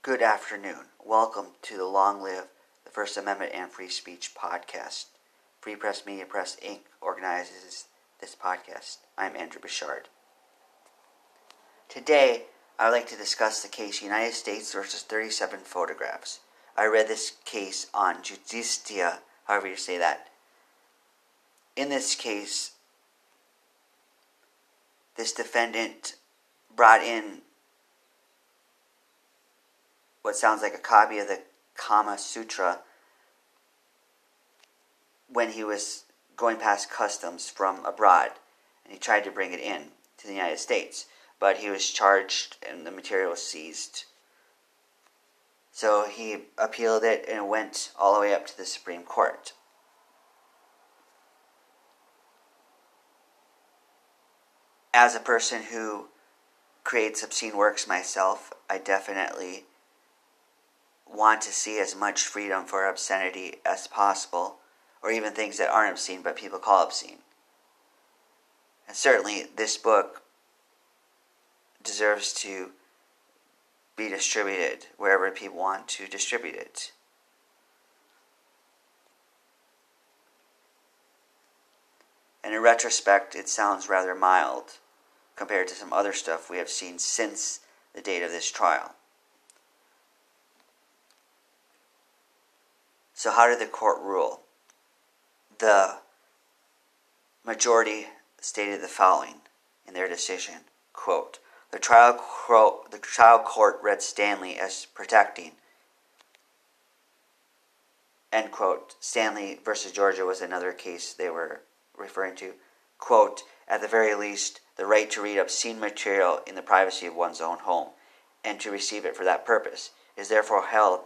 Good afternoon. Welcome to the Long Live the First Amendment and Free Speech podcast. Free Press Media Press Inc. organizes this podcast. I'm Andrew Bouchard. Today, I would like to discuss the case United States versus 37 photographs. I read this case on Justicia, however you say that. In this case, this defendant brought in what sounds like a copy of the Kama Sutra when he was going past customs from abroad and he tried to bring it in to the United States but he was charged and the material was seized. So he appealed it and it went all the way up to the Supreme Court. As a person who creates obscene works myself, I definitely want to see as much freedom for obscenity as possible, or even things that aren't obscene but people call obscene. And certainly, this book deserves to be distributed wherever people want to distribute it. And in retrospect, it sounds rather mild compared to some other stuff we have seen since the date of this trial. So, how did the court rule? The majority stated the following in their decision quote, the trial, the trial court read Stanley as protecting. End quote. Stanley versus Georgia was another case they were referring to. Quote, at the very least, the right to read obscene material in the privacy of one's own home and to receive it for that purpose is therefore held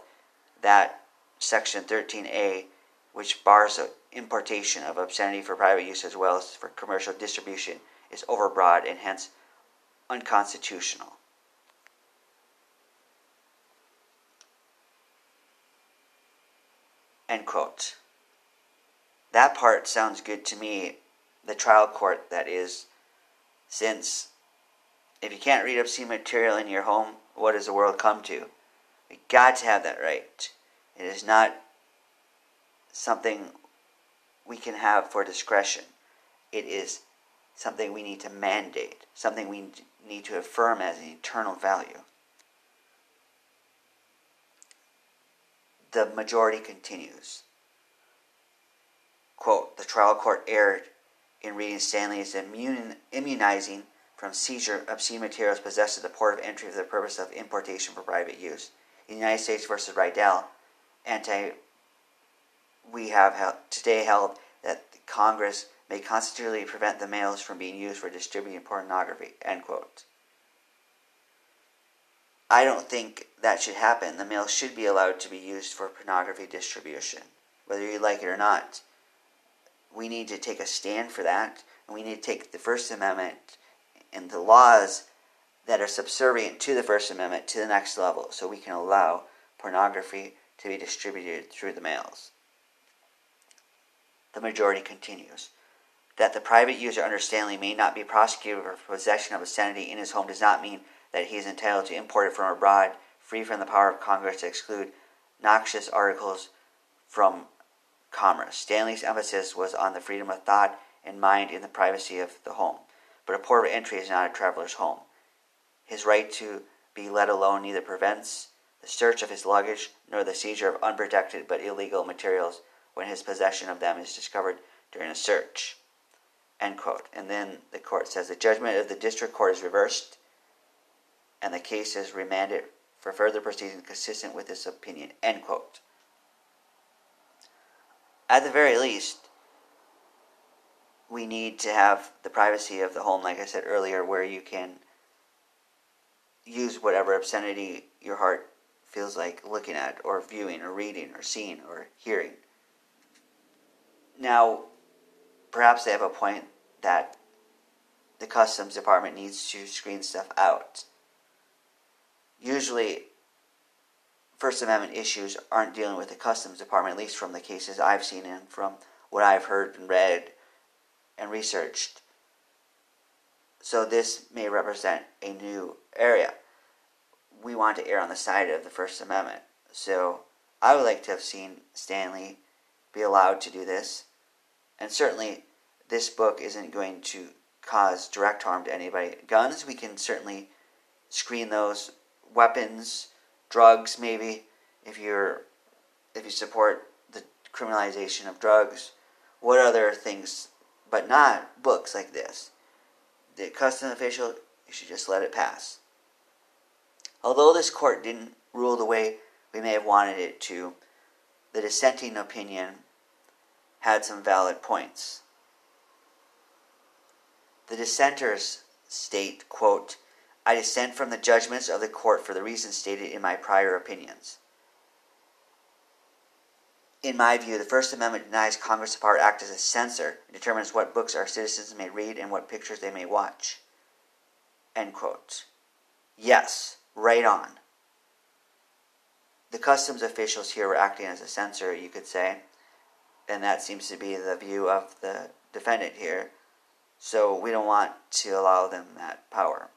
that Section 13A, which bars the importation of obscenity for private use as well as for commercial distribution, is overbroad and hence unconstitutional. End quote. That part sounds good to me, the trial court, that is, since if you can't read obscene material in your home, what does the world come to? We got to have that right. It is not something we can have for discretion. It is something we need to mandate, something we need to affirm as an eternal value. The majority continues. Quote, the trial court erred in reading Stanley as immun- immunizing from seizure obscene materials possessed at the port of entry for the purpose of importation for private use. In United States versus Reidel, anti we have held, today held that Congress may constitutionally prevent the mails from being used for distributing pornography. End quote. I don't think that should happen. The mail should be allowed to be used for pornography distribution, whether you like it or not. We need to take a stand for that, and we need to take the First Amendment and the laws that are subservient to the First Amendment to the next level so we can allow pornography to be distributed through the mails. The majority continues that the private user under Stanley may not be prosecuted for possession of obscenity in his home does not mean that he is entitled to import it from abroad, free from the power of Congress to exclude noxious articles from commerce. Stanley's emphasis was on the freedom of thought and mind in the privacy of the home. But a port of entry is not a traveler's home. His right to be let alone neither prevents the search of his luggage nor the seizure of unprotected but illegal materials when his possession of them is discovered during a search. End quote. And then the court says the judgment of the district court is reversed and the case is remanded for further proceedings consistent with this opinion. End quote. At the very least, we need to have the privacy of the home, like I said earlier, where you can use whatever obscenity your heart feels like looking at, or viewing, or reading, or seeing, or hearing. Now, perhaps they have a point that the Customs Department needs to screen stuff out. Usually, First Amendment issues aren't dealing with the Customs Department, at least from the cases I've seen and from what I've heard and read and researched. So, this may represent a new area. We want to err on the side of the First Amendment. So I would like to have seen Stanley be allowed to do this. And certainly, this book isn't going to cause direct harm to anybody. Guns, we can certainly screen those. Weapons, drugs, maybe if you're if you support the criminalization of drugs. What other things, but not books like this. The custom official, you should just let it pass. Although this court didn't rule the way we may have wanted it to, the dissenting opinion had some valid points. The dissenters state, quote, I dissent from the judgments of the court for the reasons stated in my prior opinions. In my view, the First Amendment denies Congress the power to act as a censor and determines what books our citizens may read and what pictures they may watch. End quote. Yes, right on. The customs officials here were acting as a censor, you could say, and that seems to be the view of the defendant here. So we don't want to allow them that power.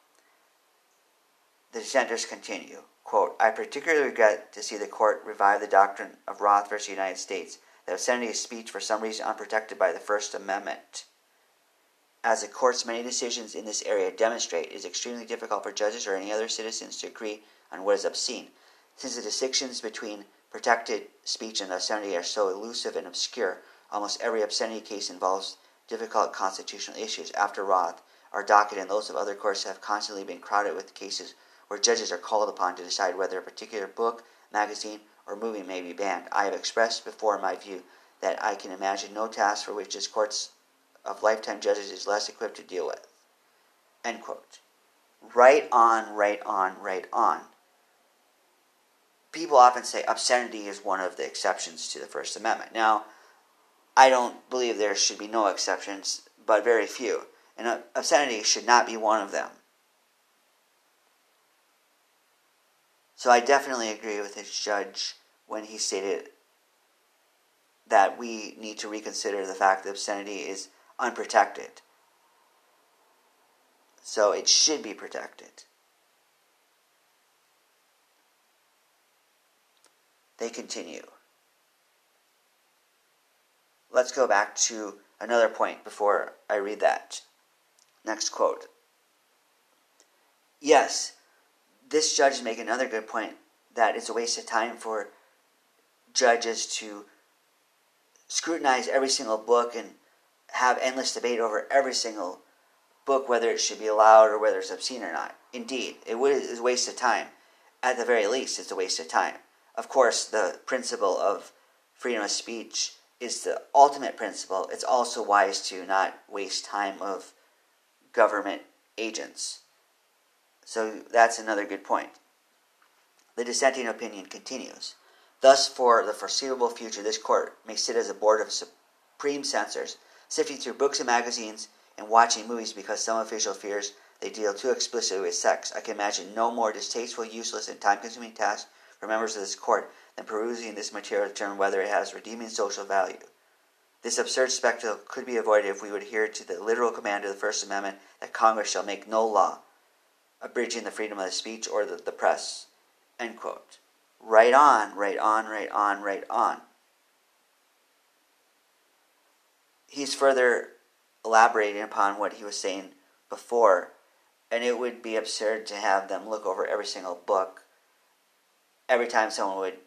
The dissenters continue. Quote, I particularly regret to see the court revive the doctrine of Roth versus the United States that obscenity is speech for some reason unprotected by the First Amendment. As the court's many decisions in this area demonstrate, it is extremely difficult for judges or any other citizens to agree on what is obscene, since the distinctions between protected speech and obscenity are so elusive and obscure. Almost every obscenity case involves difficult constitutional issues. After Roth, our docket and those of other courts have constantly been crowded with cases where judges are called upon to decide whether a particular book, magazine, or movie may be banned. I have expressed before my view that I can imagine no task for which this court's of lifetime judges is less equipped to deal with. End quote. Right on, right on, right on. People often say obscenity is one of the exceptions to the First Amendment. Now, I don't believe there should be no exceptions, but very few. And obscenity should not be one of them. So I definitely agree with his judge when he stated that we need to reconsider the fact that obscenity is unprotected. So it should be protected. They continue. Let's go back to another point before I read that. Next quote. Yes, this judge is making another good point that it's a waste of time for judges to scrutinize every single book and have endless debate over every single book whether it should be allowed or whether it's obscene or not. Indeed, it is a waste of time. At the very least, it's a waste of time. Of course, the principle of freedom of speech is the ultimate principle. It's also wise to not waste time of government agents. So that's another good point. The dissenting opinion continues. Thus, for the foreseeable future, this court may sit as a board of supreme censors sifting through books and magazines, and watching movies because some official fears they deal too explicitly with sex. I can imagine no more distasteful, useless, and time consuming task for members of this court than perusing this material to determine whether it has redeeming social value. This absurd spectacle could be avoided if we would adhere to the literal command of the First Amendment that Congress shall make no law abridging the freedom of the speech or the, the press. End quote. Right on, right on, right on, right on. He's further elaborating upon what he was saying before, and it would be absurd to have them look over every single book every time someone would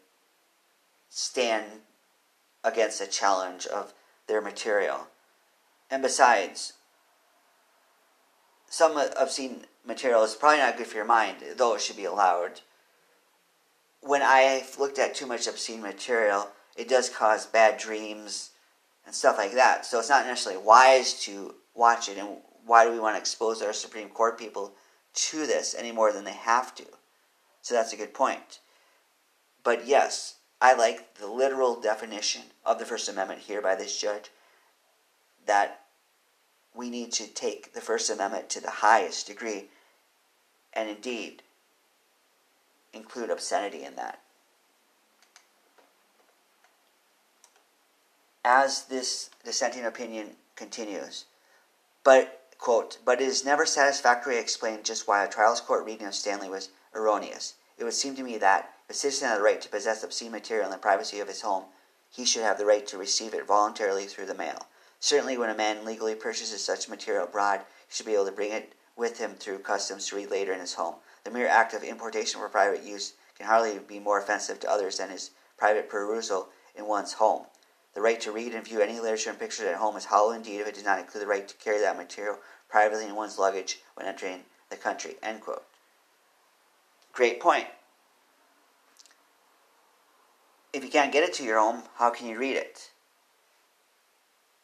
stand against a challenge of their material. And besides, some obscene material is probably not good for your mind, though it should be allowed. When I've looked at too much obscene material, it does cause bad dreams and stuff like that. So it's not necessarily wise to watch it. And why do we want to expose our Supreme Court people to this any more than they have to? So that's a good point. But yes, I like the literal definition of the First Amendment here by this judge that we need to take the First Amendment to the highest degree and indeed include obscenity in that. As this dissenting opinion continues. But, quote, but it is never satisfactorily explained just why a trials court reading of Stanley was erroneous. It would seem to me that if a citizen has the right to possess obscene material in the privacy of his home, he should have the right to receive it voluntarily through the mail. Certainly, when a man legally purchases such material abroad, he should be able to bring it with him through customs to read later in his home. The mere act of importation for private use can hardly be more offensive to others than his private perusal in one's home. The right to read and view any literature and pictures at home is hollow indeed if it does not include the right to carry that material privately in one's luggage when entering the country. End quote. Great point. If you can't get it to your home, how can you read it?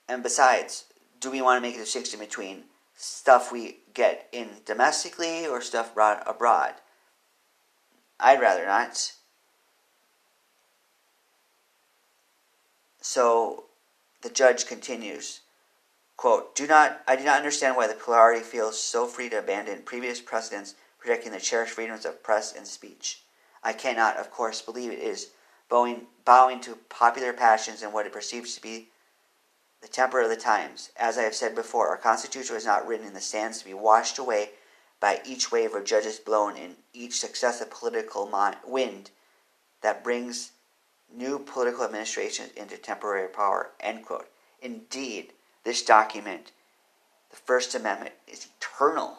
And besides, do we want to make a distinction between stuff we get in domestically or stuff brought abroad? I'd rather not. So the judge continues, quote, do not, I do not understand why the plurality feels so free to abandon previous precedents protecting the cherished freedoms of press and speech. I cannot, of course, believe it is bowing, bowing to popular passions and what it perceives to be the temper of the times. As I have said before, our Constitution was not written in the sands to be washed away by each wave of judges blown in each successive political wind that brings new political administrations into temporary power. End quote. Indeed, this document, the First Amendment, is eternal.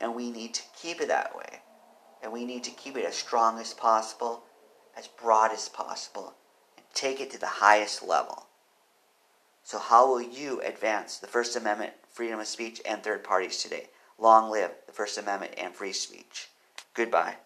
And we need to keep it that way. And we need to keep it as strong as possible, as broad as possible, and take it to the highest level. So, how will you advance the First Amendment, freedom of speech, and third parties today? Long live the First Amendment and free speech. Goodbye.